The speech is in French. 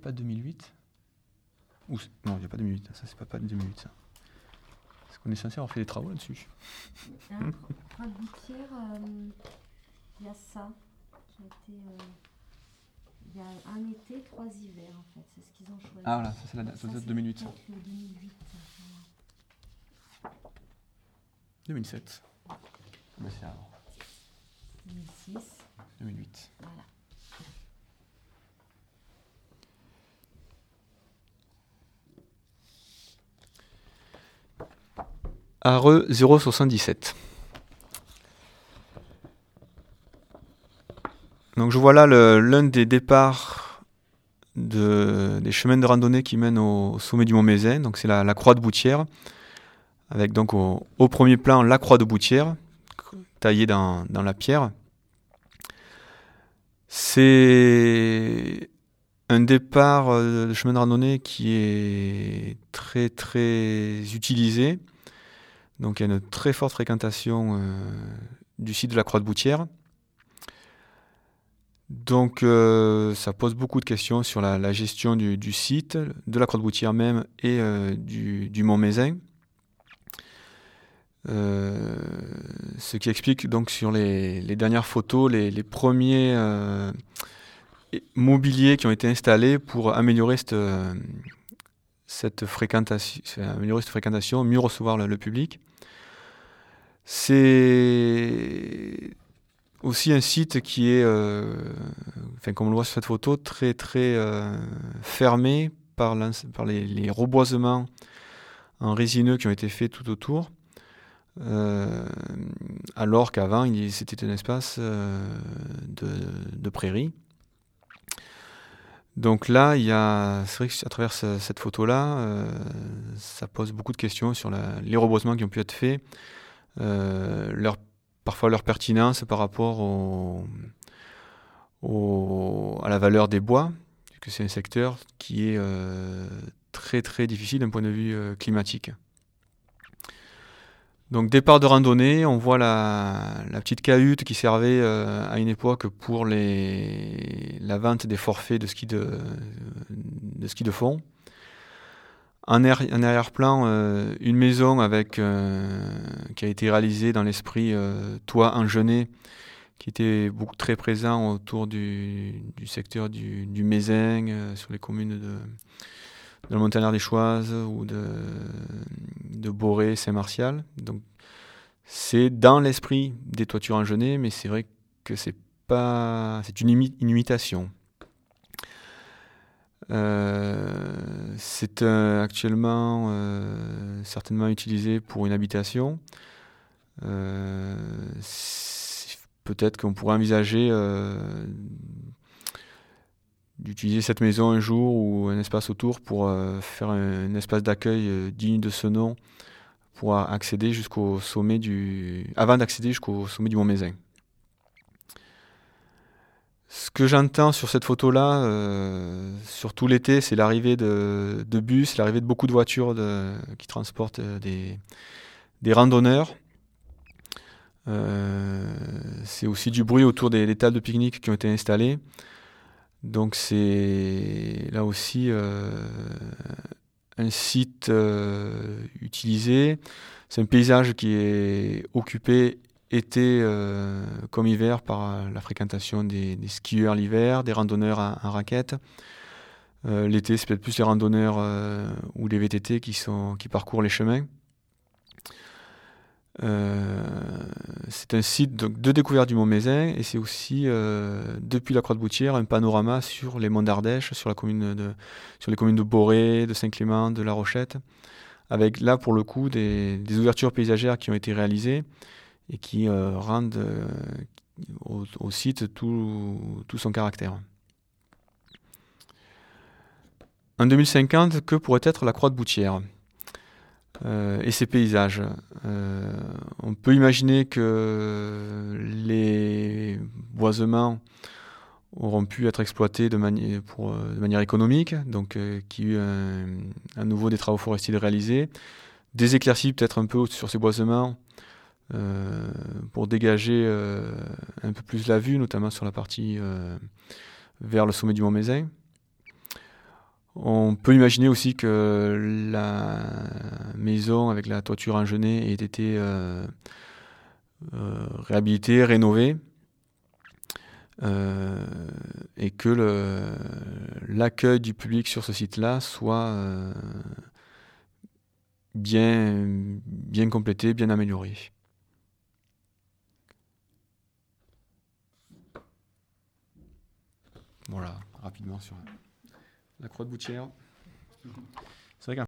pas 2008 Ou, Non, il n'y a pas 2008. Ça, c'est pas, pas 2008. Ça. Est-ce qu'on est censé avoir fait des travaux là-dessus Hein, Croix de Gouttière, il y a ça qui a été. euh, il y a un été, trois hivers en fait, c'est ce qu'ils ont choisi. Ah voilà, ça c'est la date, Ça, ça date c'est 2008. ça. peut-être le 2008. voilà. 2007. Mais c'est avant. 2006, 2008. voilà. Areux 077. Donc je vois là l'un des départs de- des chemins de randonnée qui mènent au sommet du Mont Mézin. Donc c'est la, croix de Boutière, avec donc au, au premier plan la croix de Boutière, taillée dans, dans la pierre. C'est un départ euh, de chemin de randonnée qui est très très utilisé. Donc il y a une très forte fréquentation euh, du site de la Croix de Boutière. Donc euh, ça pose beaucoup de questions sur la, gestion du, site, de la Croix de Boutière même et euh, du, Mont Mézin. Ce qui explique donc sur les, dernières photos les, premiers mobiliers qui ont été installés pour améliorer cette, cette fréquentation, améliorer cette fréquentation, mieux recevoir le public. C'est aussi un site qui est, euh, comme on le voit sur cette photo, très très euh, fermé par, les, reboisements en résineux qui ont été faits tout autour. Euh, alors qu'avant, c'était un espace de, prairie. Donc là, il y a, c'est vrai que à travers ce- cette photo-là, ça pose beaucoup de questions sur les reboisements qui ont pu être faits, leur, parfois leur pertinence par rapport au, au- à la valeur des bois, puisque c'est un secteur qui est euh, très très difficile d'un point de vue euh, climatique. Donc départ de randonnée, on voit la, la petite cahute qui servait euh, à une époque pour les, la vente des forfaits de ski de, de, ski de fond. En, arrière-plan, euh, une maison avec, euh, qui a été réalisée dans l'esprit euh, toit engenêt, qui était beaucoup, très présent autour du, secteur du, du Mézin, euh, sur les communes de, la Montagnard des Choises ou de, Boré, Saint-Martial. Donc c'est dans l'esprit des toitures engenêt, mais c'est vrai que c'est pas, c'est une imitation. Euh, c'est euh, actuellement euh, certainement utilisé pour une habitation. Peut-être qu'on pourrait envisager d'utiliser cette maison un jour ou un espace autour pour faire un, espace d'accueil digne de ce nom pour accéder jusqu'au sommet du avant d'accéder jusqu'au sommet du Mont Mézin. Ce que j'entends sur cette photo-là, euh, surtout l'été, c'est l'arrivée de, bus, l'arrivée de beaucoup de voitures qui transportent euh, des, randonneurs. Euh, c'est aussi du bruit autour des, tables de pique-nique qui ont été installées. Donc c'est là aussi un site utilisé. C'est un paysage qui est occupé été euh, comme hiver par la fréquentation des, des skieurs l'hiver, des randonneurs en, raquette. Euh, L'été, c'est peut-être plus les randonneurs euh, ou les VTT qui, sont, qui parcourent les chemins. Euh, c'est un site donc, de découverte du Mont Mézin et c'est aussi, euh, depuis la Croix de Boutière, un panorama sur les monts d'Ardèche, sur, la commune de, sur les communes de Boré, de Saint-Clément, de La Rochette, avec là pour le coup des, des ouvertures paysagères qui ont été réalisées et qui euh, rendent euh, au, site tout, son caractère. En 2050, que pourrait être la Croix de Boutière euh, et ses paysages? On peut imaginer que les boisements auront pu être exploités de, manière économique, donc qu'il y ait eu à nouveau des travaux forestiers réalisés, des éclaircies peut-être un peu sur ces boisements pour dégager euh, un peu plus la vue, notamment sur la partie euh, vers le sommet du Mont Mézin. On peut imaginer aussi que la maison avec la toiture engenée ait été euh, euh, réhabilitée, rénovée, euh, et que l'accueil du public sur ce site-là soit bien, bien complété, bien amélioré. Voilà, rapidement sur la croix de Boutière. C'est vrai